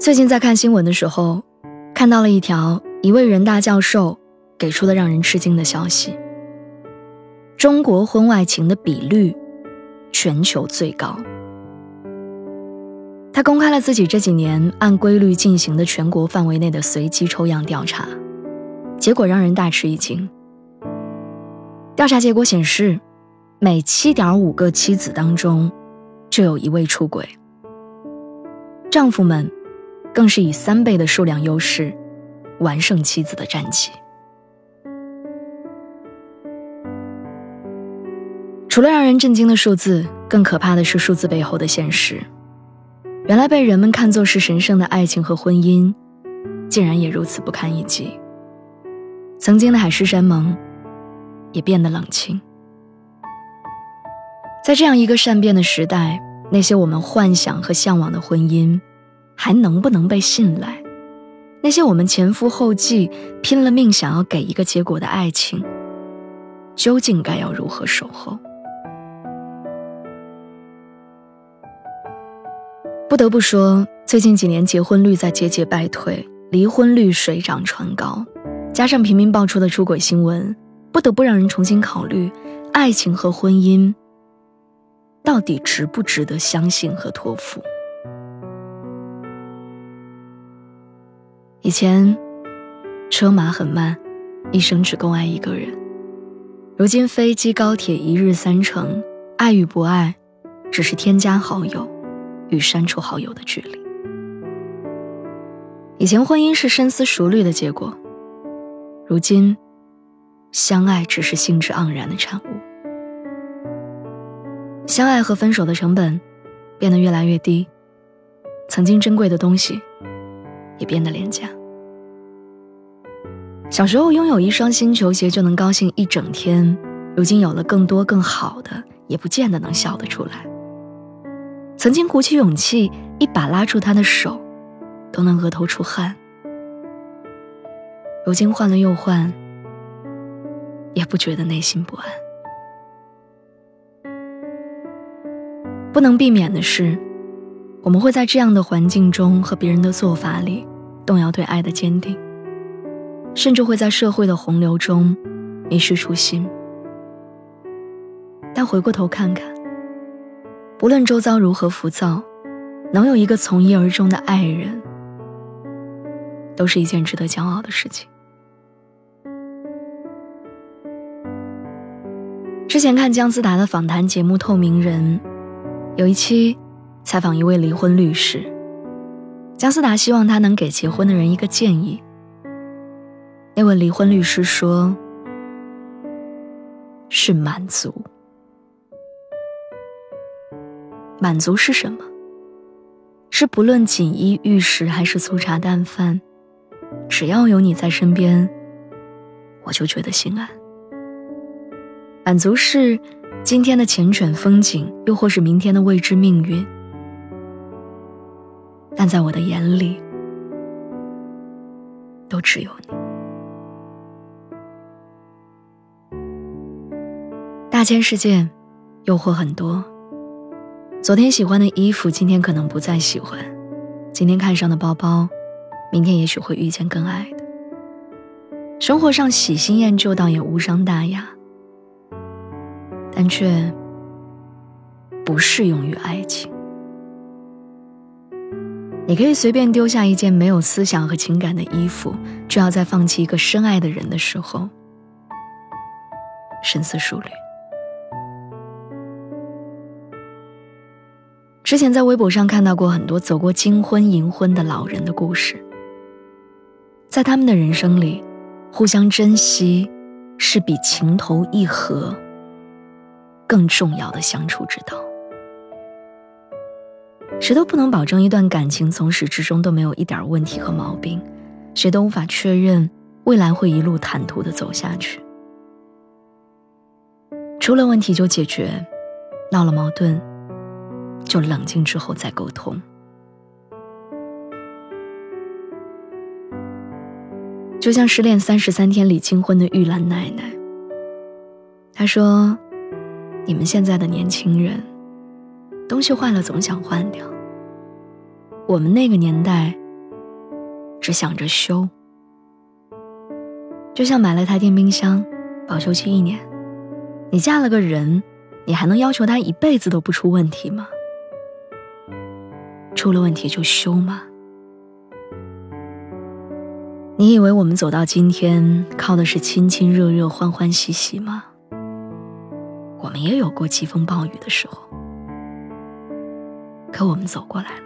最近在看新闻的时候，看到了一条一位人大教授给出的让人吃惊的消息：中国婚外情的比率全球最高。他公开了自己这几年按规律进行的全国范围内的随机抽样调查，结果让人大吃一惊。调查结果显示，每七点五个妻子当中，就有一位出轨。丈夫们。更是以三倍的数量优势，完胜妻子的战绩。除了让人震惊的数字，更可怕的是数字背后的现实。原来被人们看作是神圣的爱情和婚姻，竟然也如此不堪一击。曾经的海誓山盟，也变得冷清。在这样一个善变的时代，那些我们幻想和向往的婚姻。还能不能被信赖？那些我们前赴后继、拼了命想要给一个结果的爱情，究竟该要如何守候？不得不说，最近几年结婚率在节节败退，离婚率水涨船高，加上频频爆出的出轨新闻，不得不让人重新考虑：爱情和婚姻到底值不值得相信和托付？以前，车马很慢，一生只够爱一个人。如今，飞机高铁一日三程，爱与不爱，只是添加好友与删除好友的距离。以前，婚姻是深思熟虑的结果，如今，相爱只是兴致盎然的产物。相爱和分手的成本变得越来越低，曾经珍贵的东西。也变得廉价。小时候拥有一双新球鞋就能高兴一整天，如今有了更多更好的，也不见得能笑得出来。曾经鼓起勇气一把拉住他的手，都能额头出汗，如今换了又换，也不觉得内心不安。不能避免的是，我们会在这样的环境中和别人的做法里。动摇对爱的坚定，甚至会在社会的洪流中迷失初心。但回过头看看，不论周遭如何浮躁，能有一个从一而终的爱人，都是一件值得骄傲的事情。之前看姜思达的访谈节目《透明人》，有一期采访一位离婚律师。姜思达希望他能给结婚的人一个建议。那位离婚律师说：“是满足。满足是什么？是不论锦衣玉食还是粗茶淡饭，只要有你在身边，我就觉得心安。满足是今天的缱绻风景，又或是明天的未知命运。”但在我的眼里，都只有你。大千世界，诱惑很多。昨天喜欢的衣服，今天可能不再喜欢；今天看上的包包，明天也许会遇见更爱的。生活上喜新厌旧，倒也无伤大雅，但却不适用于爱情。你可以随便丢下一件没有思想和情感的衣服，就要在放弃一个深爱的人的时候深思熟虑。之前在微博上看到过很多走过金婚银婚的老人的故事，在他们的人生里，互相珍惜是比情投意合更重要的相处之道。谁都不能保证一段感情从始至终都没有一点问题和毛病，谁都无法确认未来会一路坦途的走下去。出了问题就解决，闹了矛盾就冷静之后再沟通。就像失恋三十三天里金婚的玉兰奶奶，她说：“你们现在的年轻人，东西坏了总想换掉。我们那个年代，只想着修。就像买了台电冰箱，保修期一年，你嫁了个人，你还能要求他一辈子都不出问题吗？出了问题就修吗？”你以为我们走到今天靠的是亲亲热热、欢欢喜喜吗？我们也有过疾风暴雨的时候，可我们走过来了，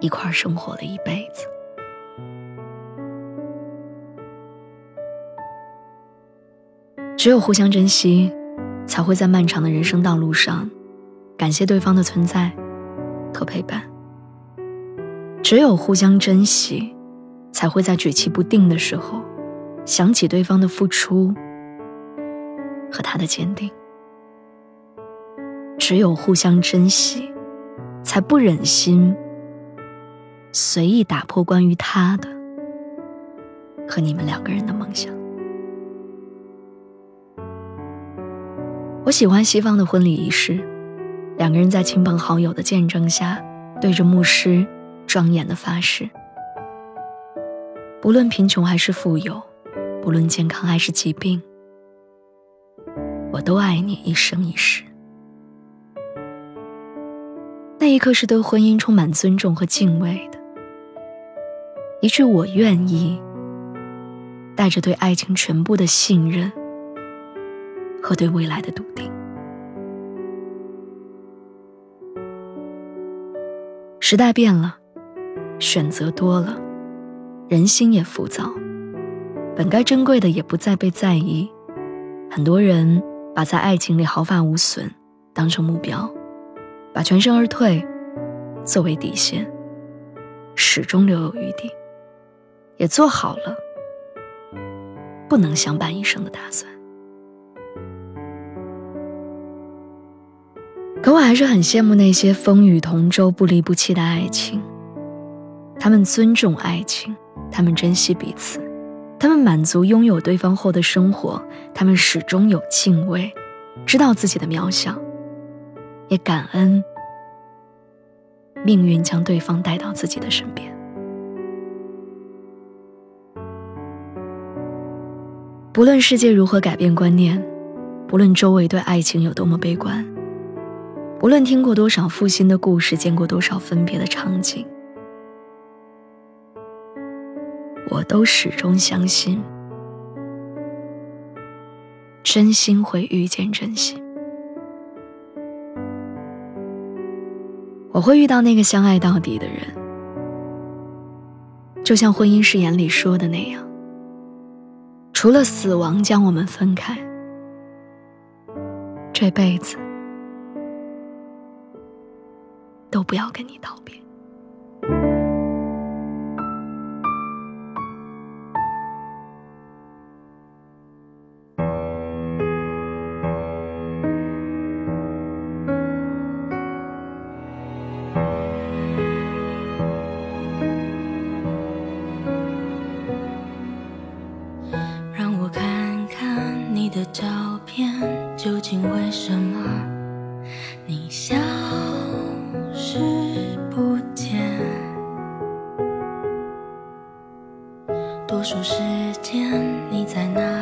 一块生活了一辈子。只有互相珍惜，才会在漫长的人生道路上感谢对方的存在和陪伴。只有互相珍惜。才会在举棋不定的时候，想起对方的付出和他的坚定。只有互相珍惜，才不忍心随意打破关于他的和你们两个人的梦想。我喜欢西方的婚礼仪式，两个人在亲朋好友的见证下，对着牧师庄严的发誓。不论贫穷还是富有，不论健康还是疾病，我都爱你一生一世。那一刻是对婚姻充满尊重和敬畏的，一句“我愿意”，带着对爱情全部的信任和对未来的笃定。时代变了，选择多了。人心也浮躁，本该珍贵的也不再被在意。很多人把在爱情里毫发无损当成目标，把全身而退作为底线，始终留有余地，也做好了不能相伴一生的打算。可我还是很羡慕那些风雨同舟、不离不弃的爱情，他们尊重爱情。他们珍惜彼此，他们满足拥有对方后的生活，他们始终有敬畏，知道自己的渺小，也感恩命运将对方带到自己的身边。不论世界如何改变观念，不论周围对爱情有多么悲观，无论听过多少负心的故事，见过多少分别的场景。我都始终相信，真心会遇见真心。我会遇到那个相爱到底的人，就像婚姻誓言里说的那样，除了死亡将我们分开，这辈子都不要跟你道别。数时间你在哪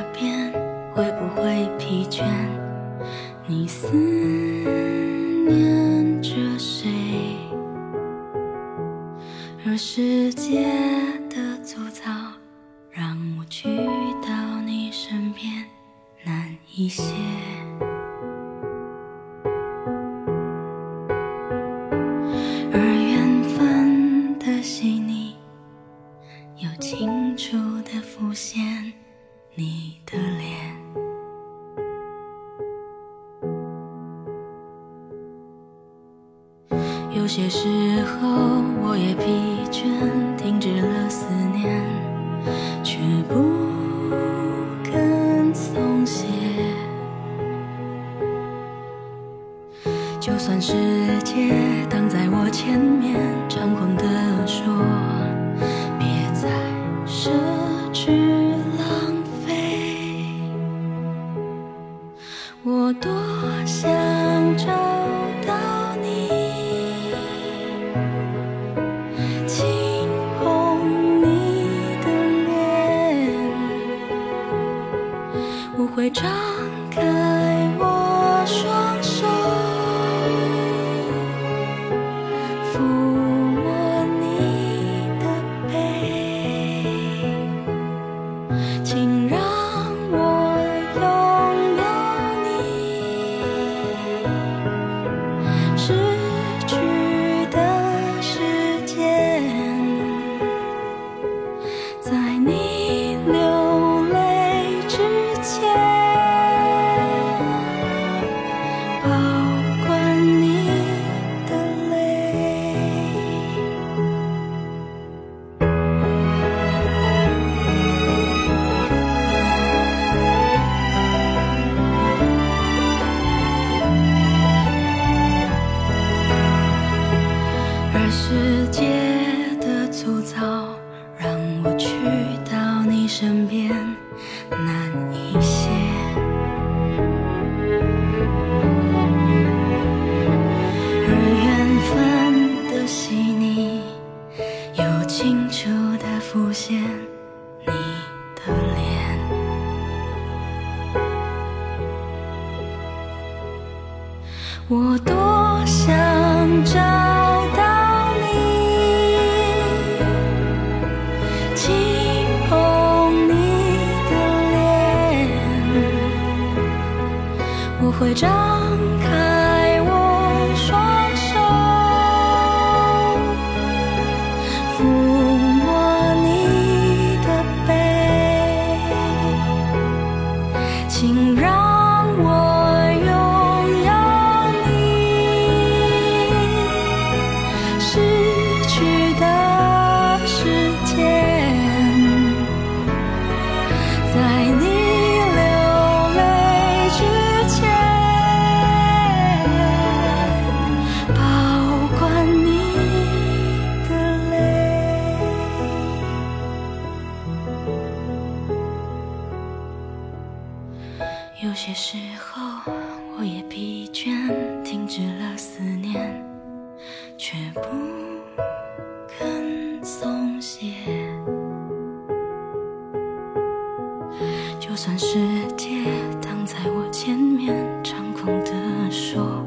就算世界挡在我前面猖狂地说浮现。就算世界挡在我前面，猖狂地说。